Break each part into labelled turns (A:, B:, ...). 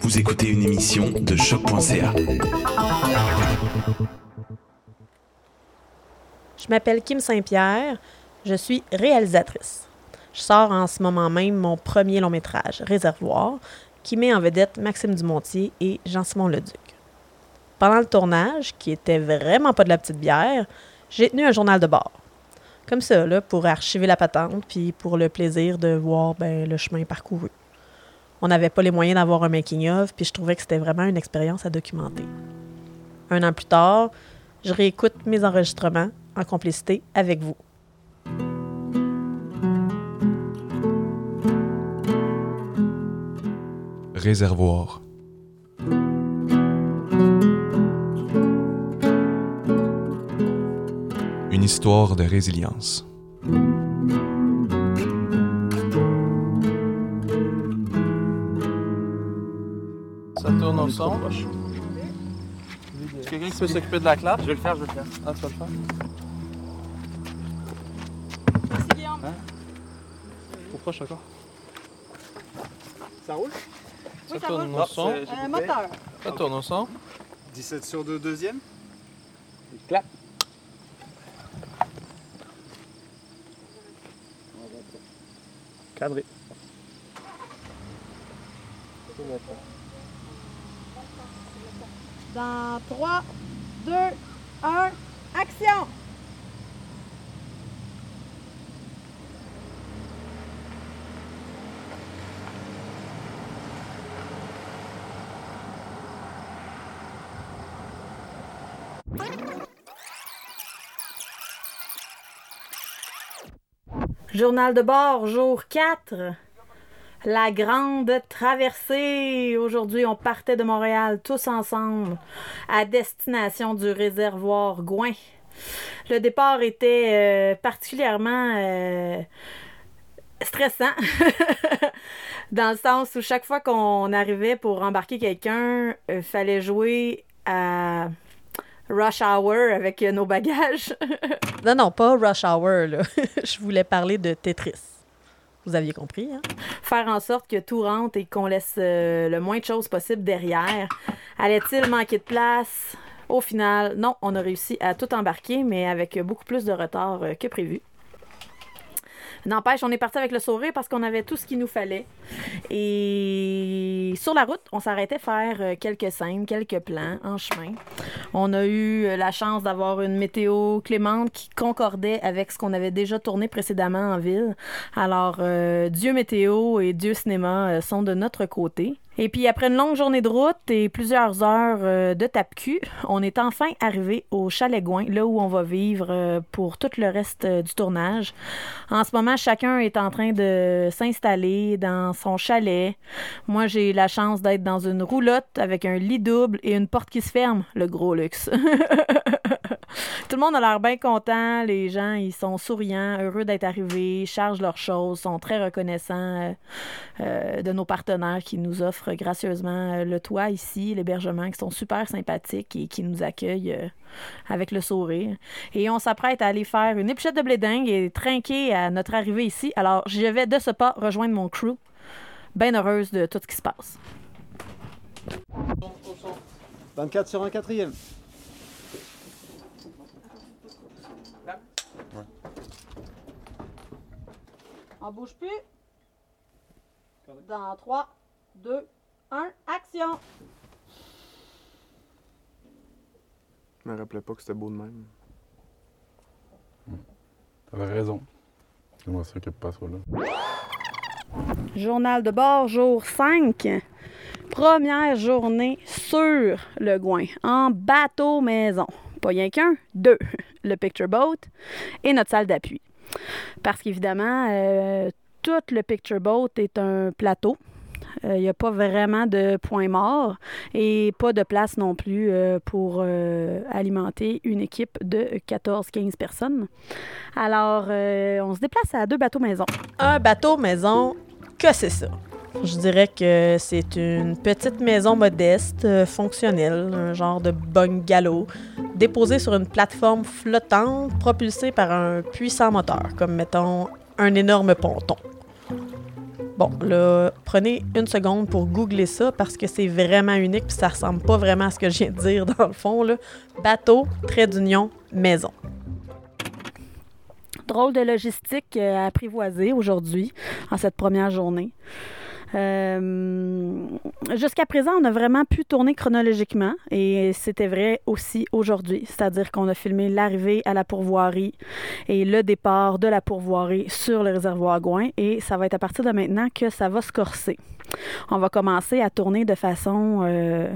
A: Vous écoutez une émission de choc.ca.
B: Je m'appelle Kim Saint-Pierre, je suis réalisatrice. Je sors en ce moment même mon premier long métrage, Réservoir, qui met en vedette Maxime Dumontier et Jean-Simon Leduc. Pendant le tournage, qui était vraiment pas de la petite bière, j'ai tenu un journal de bord. Comme ça, là, pour archiver la patente, puis pour le plaisir de voir ben, le chemin parcouru. On n'avait pas les moyens d'avoir un making-of, puis je trouvais que c'était vraiment une expérience à documenter. Un an plus tard, je réécoute mes enregistrements en complicité avec vous.
C: Réservoir. Une histoire de résilience.
D: Son. Est-ce quelqu'un qui peut s'occuper de la classe?
E: Je vais le faire, je vais le faire.
D: Ah, tu vas le faire? Hein? Trop proche encore.
E: Ça roule?
D: Ça tourne au son.
E: Un moteur.
D: Ça tourne au son.
E: 17 sur 2, deuxième.
D: Clap.
E: Cadré.
F: Dans 3, 2, 1, action!
B: Journal de bord, jour 4. La grande traversée. Aujourd'hui, on partait de Montréal tous ensemble à destination du réservoir Gouin. Le départ était euh, particulièrement euh, stressant. Dans le sens où chaque fois qu'on arrivait pour embarquer quelqu'un, il fallait jouer à Rush Hour avec euh, nos bagages. non, non, pas Rush Hour. Je voulais parler de Tetris. Vous aviez compris, hein? Faire en sorte que tout rentre et qu'on laisse euh, le moins de choses possible derrière. Allait-il manquer de place? Au final, non, on a réussi à tout embarquer, mais avec beaucoup plus de retard euh, que prévu. N'empêche, on est parti avec le sourire parce qu'on avait tout ce qu'il nous fallait. Et sur la route, on s'arrêtait faire euh, quelques scènes, quelques plans en chemin. On a eu euh, la chance d'avoir une météo clémente qui concordait avec ce qu'on avait déjà tourné précédemment en ville. Alors, euh, Dieu météo et Dieu cinéma sont de notre côté. Et puis après une longue journée de route et plusieurs heures de tape-cul, on est enfin arrivé au Chalet Gouin, là où on va vivre pour tout le reste du tournage. En ce moment, chacun est en train de s'installer dans son chalet. Moi, j'ai la chance d'être dans une roulotte avec un lit double et une porte qui se ferme, le gros luxe. Tout le monde a l'air bien content. Les gens, ils sont souriants, heureux d'être arrivés, chargent leurs choses, sont très reconnaissants euh, euh, de nos partenaires qui nous offrent gracieusement euh, le toit ici, l'hébergement, qui sont super sympathiques et qui nous accueillent avec le sourire. Et on s'apprête à aller faire une épluchette de blé dingue et trinquer à notre arrivée ici. Alors, je vais de ce pas rejoindre mon crew. Bien heureuse de tout ce qui se passe.
E: 24 sur un quatrième.
F: On bouge plus. Dans 3, 2, 1, action!
G: Je me rappelais pas que c'était beau de même.
H: T'avais raison. Pas soit là.
B: Journal de bord, jour 5. Première journée sur le Gouin, en bateau maison. Pas rien qu'un, deux. Le picture boat et notre salle d'appui. Parce qu'évidemment, euh, tout le picture boat est un plateau. Il n'y a pas vraiment de point mort et pas de place non plus euh, pour euh, alimenter une équipe de 14-15 personnes. Alors, euh, on se déplace à deux bateaux maison. Un bateau maison, que c'est ça? Je dirais que c'est une petite maison modeste, euh, fonctionnelle, un genre de bungalow, déposée sur une plateforme flottante propulsée par un puissant moteur, comme mettons un énorme ponton.
I: Bon, là, prenez une seconde pour googler ça parce que c'est vraiment unique puis ça ressemble pas vraiment à ce que je viens de dire dans le fond. Là. Bateau, trait d'union, maison.
B: Drôle de logistique euh, à apprivoiser aujourd'hui, en cette première journée. Euh, Jusqu'à présent, on a vraiment pu tourner chronologiquement et c'était vrai aussi aujourd'hui. C'est-à-dire qu'on a filmé l'arrivée à la pourvoirie et le départ de la pourvoirie sur le réservoir Gouin et ça va être à partir de maintenant que ça va se corser. On va commencer à tourner de façon... Euh,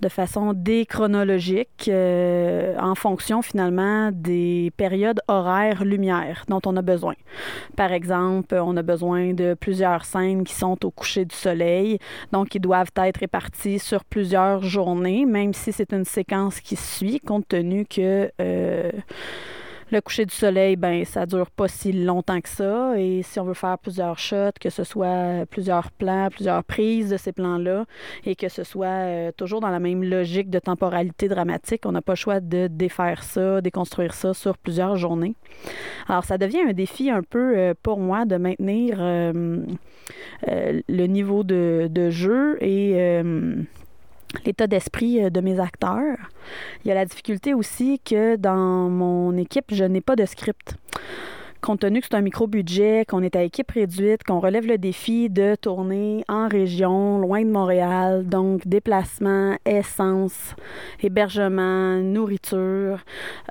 B: de façon déchronologique euh, en fonction finalement des périodes horaires lumière dont on a besoin. Par exemple, on a besoin de plusieurs scènes qui sont au coucher du soleil, donc qui doivent être réparties sur plusieurs journées, même si c'est une séquence qui suit, compte tenu que euh, le coucher du soleil, ben ça dure pas si longtemps que ça. Et si on veut faire plusieurs shots, que ce soit plusieurs plans, plusieurs prises de ces plans-là, et que ce soit euh, toujours dans la même logique de temporalité dramatique, on n'a pas le choix de défaire ça, déconstruire ça sur plusieurs journées. Alors ça devient un défi un peu euh, pour moi de maintenir euh, le niveau de jeu et l'état d'esprit euh, de mes acteurs. Il y a la difficulté aussi que dans mon équipe, je n'ai pas de script. Compte tenu que c'est un micro-budget, qu'on est à équipe réduite, qu'on relève le défi de tourner en région, loin de Montréal, donc déplacement, essence, hébergement, nourriture,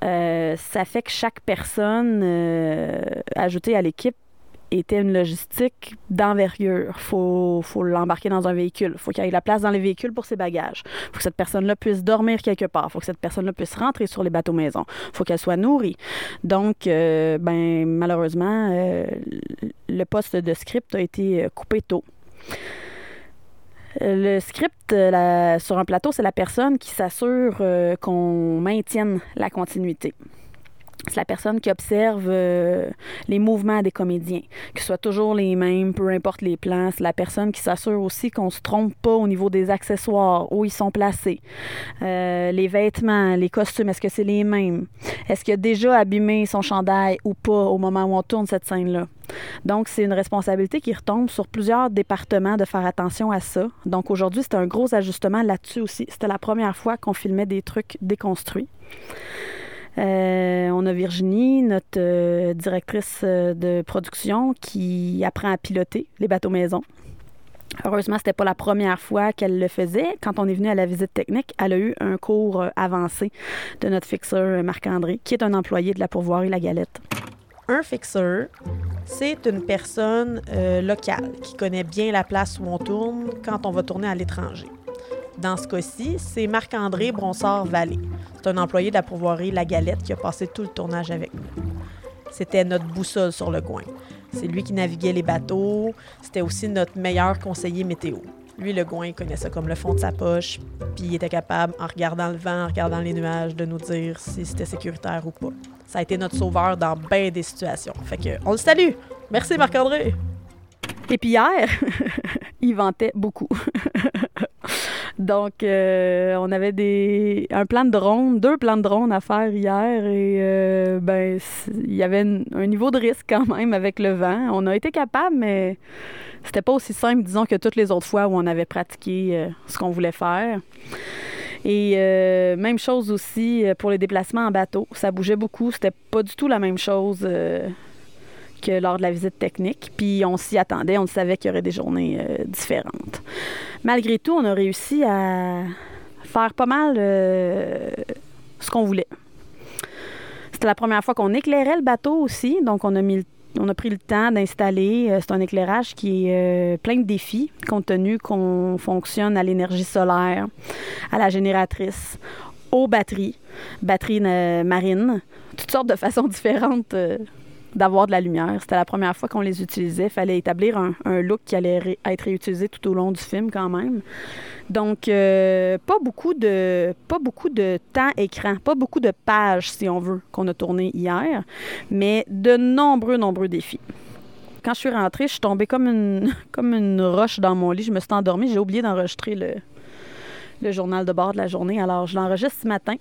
B: euh, ça fait que chaque personne euh, ajoutée à l'équipe était une logistique d'envergure. faut, faut l'embarquer dans un véhicule. faut qu'il y ait la place dans les véhicules pour ses bagages. faut que cette personne-là puisse dormir quelque part. faut que cette personne-là puisse rentrer sur les bateaux maison. faut qu'elle soit nourrie. Donc, euh, ben, malheureusement, euh, le poste de script a été euh, coupé tôt. Le script sur un plateau, c'est la personne qui s'assure qu'on maintienne la continuité. C'est la personne qui observe euh, les mouvements des comédiens, que ce soit toujours les mêmes, peu importe les plans. C'est la personne qui s'assure aussi qu'on se trompe pas au niveau des accessoires, où ils sont placés. Euh, les vêtements, les costumes, est-ce que c'est les mêmes? Est-ce qu'il a déjà abîmé son chandail ou pas au moment où on tourne cette scène-là? Donc, c'est une responsabilité qui retombe sur plusieurs départements de faire attention à ça. Donc, aujourd'hui, c'était un gros ajustement là-dessus aussi. C'était la première fois qu'on filmait des trucs déconstruits. Euh, on a Virginie, notre euh, directrice euh, de production, qui apprend à piloter les bateaux maison. Heureusement, c'était pas la première fois qu'elle le faisait. Quand on est venu à la visite technique, elle a eu un cours avancé de notre fixeur Marc-André, qui est un employé de la pourvoirie La Galette.
I: Un fixeur, c'est une personne locale qui connaît bien la place où on tourne quand on va tourner à l'étranger. Dans ce cas-ci, c'est Marc-André Bronsard-Vallée. C'est un employé de la pourvoirie La Galette qui a passé tout le tournage avec nous. C'était notre boussole sur le coin. C'est lui qui naviguait les bateaux. C'était aussi notre meilleur conseiller météo. Lui, le Gouin, il connaissait comme le fond de sa poche, puis il était capable, en regardant le vent, en regardant les nuages, de nous dire si c'était sécuritaire ou pas. Ça a été notre sauveur dans bien des situations. Fait que, on le salue! Merci, Marc-André!
B: Et puis hier, il vantait beaucoup. Donc, euh, on avait des, un plan de drone, deux plans de drone à faire hier et euh, ben, il y avait un niveau de risque quand même avec le vent. On a été capable, mais c'était pas aussi simple, disons, que toutes les autres fois où on avait pratiqué euh, ce qu'on voulait faire. Et même chose aussi pour les déplacements en bateau. Ça bougeait beaucoup. C'était pas du tout la même chose lors de la visite technique. Puis on s'y attendait, on savait qu'il y aurait des journées différentes malgré tout, on a réussi à faire pas mal euh, ce qu'on voulait. C'était la première fois qu'on éclairait le bateau aussi, donc on a mis on a pris le temps d'installer. Euh, c'est un éclairage qui est euh, plein de défis, compte tenu qu'on fonctionne à l'énergie solaire, à la génératrice, aux batteries, batteries marines, toutes sortes de façons différentes d'avoir de la lumière. C'était la première fois qu'on les utilisait. Il fallait établir un, look qui allait être réutilisé tout au long du film quand même. Donc, euh, pas, beaucoup de, pas beaucoup de temps écran, pas beaucoup de pages, si on veut, qu'on a tourné hier, mais de nombreux, nombreux défis. Quand je suis rentrée, je suis tombée comme une, comme une roche dans mon lit. Je me suis endormie. J'ai oublié d'enregistrer le, le journal de bord de la journée. Alors, je l'enregistre ce matin,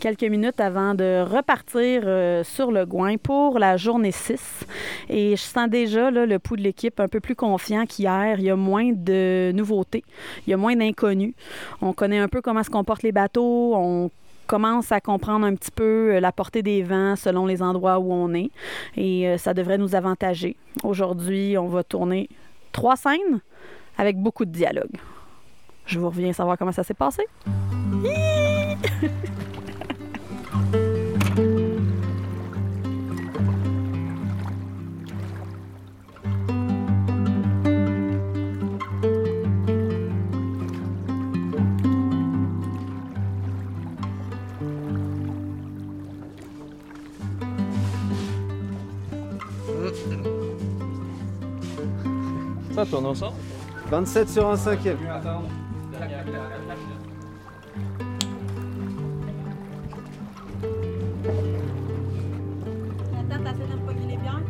B: quelques minutes avant de repartir euh, sur le Gouin pour la journée 6. Et je sens déjà là, le pouls de l'équipe un peu plus confiant qu'hier. Il y a moins de nouveautés, il y a moins d'inconnus. On connaît un peu comment se comportent les bateaux, on commence à comprendre un petit peu euh, la portée des vents selon les endroits où on est et euh, ça devrait nous avantager. Aujourd'hui, on va tourner trois scènes avec beaucoup de dialogue. Je vous reviens savoir comment ça s'est passé.
D: Ça tourne ensemble
E: 27 sur un cinquième.
F: De me pogner les bières?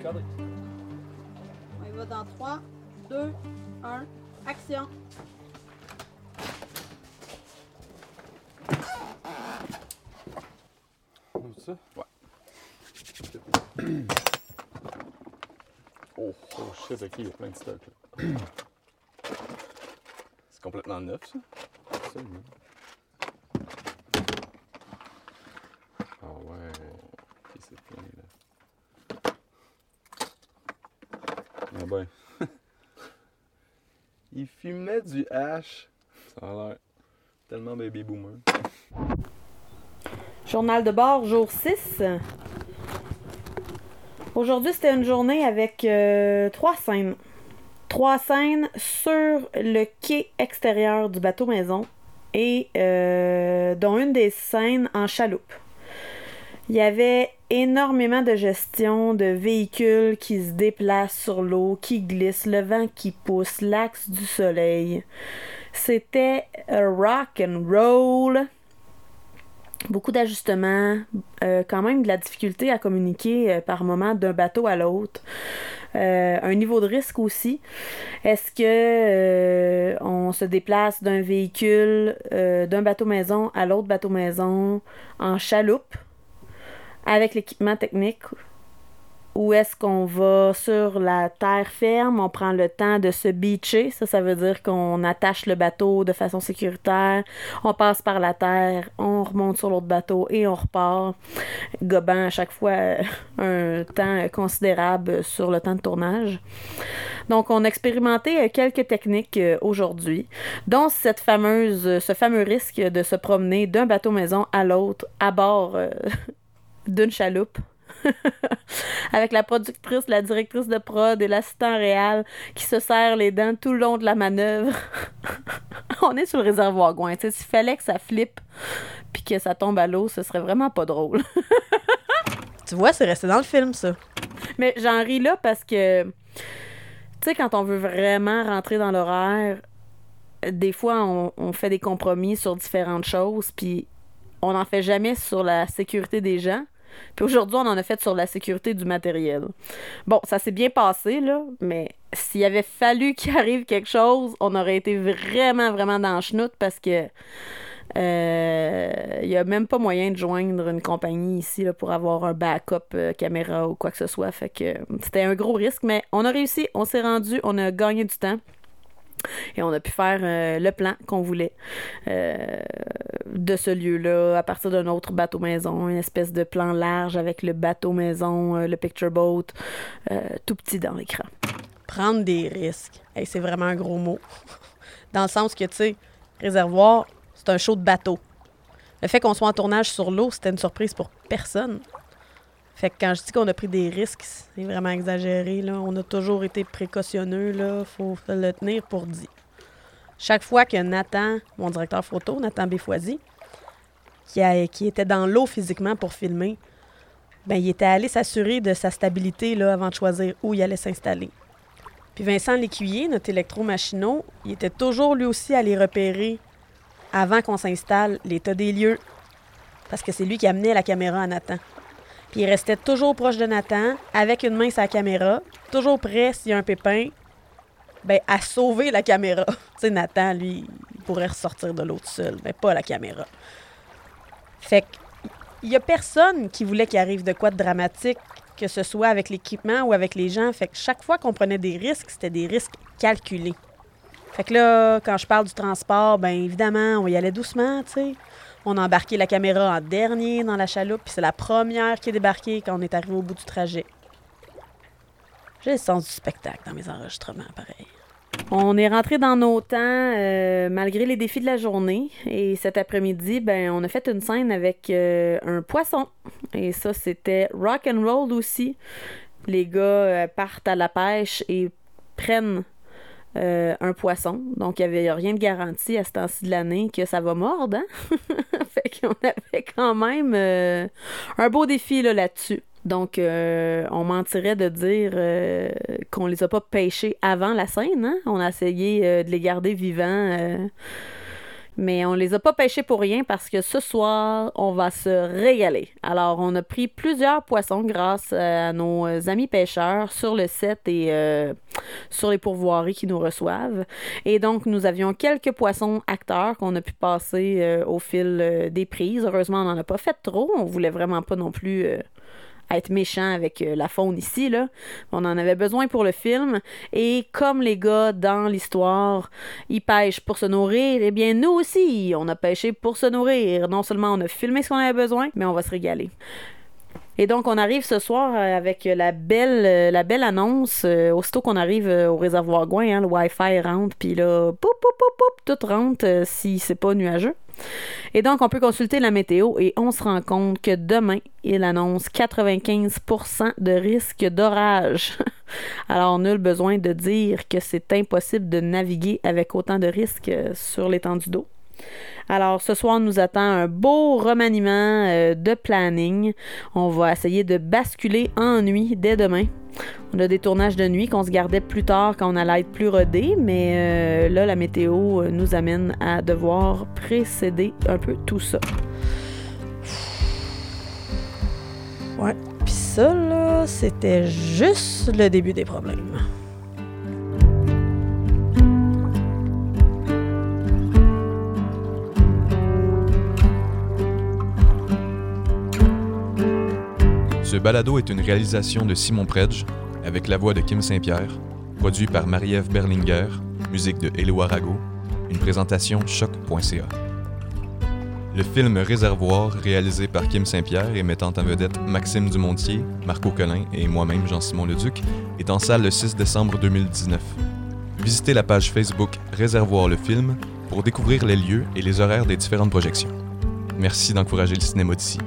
D: Cadré.
F: On y va dans 3, 2, 1, action.
G: ça? Ouais. oh, oh il y a plein de. C'est complètement neuf ça? Absolument. Ah ouais. Ok, c'est plein là? Ah ben. il fumait du hash. Ça a l'air tellement baby boomer.
B: Journal de bord, jour 6. Aujourd'hui, c'était une journée avec euh, trois scènes. Trois scènes sur le quai extérieur du bateau maison et euh, dont une des scènes en chaloupe. Il y avait énormément de gestion de véhicules qui se déplacent sur l'eau, qui glissent, le vent qui pousse, l'axe du soleil. C'était rock and roll beaucoup d'ajustements, euh, quand même de la difficulté à communiquer euh, par moment d'un bateau à l'autre. Euh, un niveau de risque aussi. Est-ce que on se déplace d'un véhicule, d'un bateau maison à l'autre bateau maison en chaloupe avec l'équipement technique ou est-ce qu'on va sur la terre ferme, on prend le temps de se beacher, ça, ça veut dire qu'on attache le bateau de façon sécuritaire, on passe par la terre, on remonte sur l'autre bateau et on repart, gobant à chaque fois un temps considérable sur le temps de tournage. Donc, on a expérimenté quelques techniques aujourd'hui, dont cette fameuse, ce fameux risque de se promener d'un bateau maison à l'autre à bord euh, d'une chaloupe avec la productrice, la directrice de prod et l'assistant réel qui se serrent les dents tout le long de la manœuvre. On est sur le réservoir Gouin. S'il fallait que ça flippe puis que ça tombe à l'eau, ce serait vraiment pas drôle.
I: tu vois, c'est resté dans le film, ça.
B: Mais j'en ris là parce que, tu sais, quand on veut vraiment rentrer dans l'horaire, des fois, on, on fait des compromis sur différentes choses, puis on n'en fait jamais sur la sécurité des gens. Puis aujourd'hui, on en a fait sur la sécurité du matériel. Bon, ça s'est bien passé, là, mais s'il avait fallu qu'il arrive quelque chose, on aurait été vraiment, vraiment dans le chenoute parce que il n'y a même pas moyen de joindre une compagnie ici pour avoir un backup euh, caméra ou quoi que ce soit. Fait que c'était un gros risque, mais on a réussi, on s'est rendu, on a gagné du temps. Et on a pu faire euh, le plan qu'on voulait euh, de ce lieu-là à partir d'un autre bateau maison, une espèce de plan large avec le bateau maison, euh, le picture boat, tout petit dans l'écran.
I: Prendre des risques. c'est vraiment un gros mot. Dans le sens que, tu sais, réservoir, c'est un show de bateau. Le fait qu'on soit en tournage sur l'eau, c'était une surprise pour personne. Fait que quand je dis qu'on a pris des risques, c'est vraiment exagéré. Là. On a toujours été précautionneux. Il faut le tenir pour dit. Chaque fois que Nathan, mon directeur photo, Nathan Béfoisy, qui, qui était dans l'eau physiquement pour filmer, ben, il était allé s'assurer de sa stabilité là, avant de choisir où il allait s'installer. Puis Vincent Lécuyer, notre électromachinot, il était toujours lui aussi allé repérer, avant qu'on s'installe, l'état des lieux, parce que c'est lui qui amenait la caméra à Nathan. Puis il restait toujours proche de Nathan, avec une main sur la caméra, toujours prêt s'il y a un pépin, ben, à sauver la caméra. tu sais, Nathan, lui, pourrait ressortir de l'autre seul, mais pas la caméra. Fait que, il y a personne qui voulait qu'il arrive de quoi de dramatique, que ce soit avec l'équipement ou avec les gens. Fait que chaque fois qu'on prenait des risques, c'était des risques calculés. Fait que là, quand je parle du transport, ben évidemment, on y allait doucement, tu sais. On a embarqué la caméra en dernier dans la chaloupe, puis c'est la première qui est débarquée quand on est arrivé au bout du trajet. J'ai le sens du spectacle dans mes enregistrements, pareil.
B: On est rentré dans nos temps euh, malgré les défis de la journée. Et cet après-midi, ben, on a fait une scène avec euh, un poisson. Et ça, c'était rock and roll aussi. Les gars euh, partent à la pêche et prennent euh, un poisson. Donc, il n'y avait rien de garanti à ce temps-ci de l'année que ça va mordre. Hein? fait qu'on avait quand même euh, un beau défi là, là-dessus. Donc, euh, on mentirait de dire qu'on les a pas pêchés avant la scène. Hein? On a essayé de les garder vivants. Euh, mais on les a pas pêchés pour rien parce que ce soir, on va se régaler. Alors, on a pris plusieurs poissons grâce à nos amis pêcheurs sur le set et euh, sur les pourvoiries qui nous reçoivent. Et donc, nous avions quelques poissons acteurs qu'on a pu passer euh, au fil euh, des prises. Heureusement, on n'en a pas fait trop. On voulait vraiment pas non plus euh, être méchant avec euh, la faune ici, là. On en avait besoin pour le film. Et comme les gars dans l'histoire, ils pêchent pour se nourrir, eh bien, nous aussi, on a pêché pour se nourrir. Non seulement on a filmé ce qu'on avait besoin, mais on va se régaler. Et donc, on arrive ce soir euh, avec la belle, euh, la belle annonce. aussitôt qu'on arrive au réservoir Gouin, hein, le Wi-Fi rentre, puis là, poup, poup, poup, poup, tout rentre si c'est pas nuageux. Et donc, on peut consulter la météo et on se rend compte que demain, il annonce 95% de risque d'orage. Alors, nul besoin de dire que c'est impossible de naviguer avec autant de risques sur l'étendue d'eau. Alors, ce soir, nous attend un beau remaniement euh, de planning. On va essayer de basculer en nuit dès demain. On a des tournages de nuit qu'on se gardait plus tard quand on allait être plus rodé, mais euh, là, la météo euh, nous amène à devoir précéder un peu tout ça.
I: Ouais. Puis ça, là, c'était juste le début des problèmes.
C: Balado est une réalisation de Simon Predge, avec la voix de Kim Saint-Pierre, produit par Marie-Ève Berlinger, musique de Hello Arago, une présentation choc.ca. Le film Réservoir, réalisé par Kim Saint-Pierre et mettant en vedette Maxime Dumontier, Marco Collin et moi-même Jean-Simon Leduc, est en salle le 6 décembre 2019. Visitez la page Facebook Réservoir le film pour découvrir les lieux et les horaires des différentes projections. Merci d'encourager le cinéma d'ici.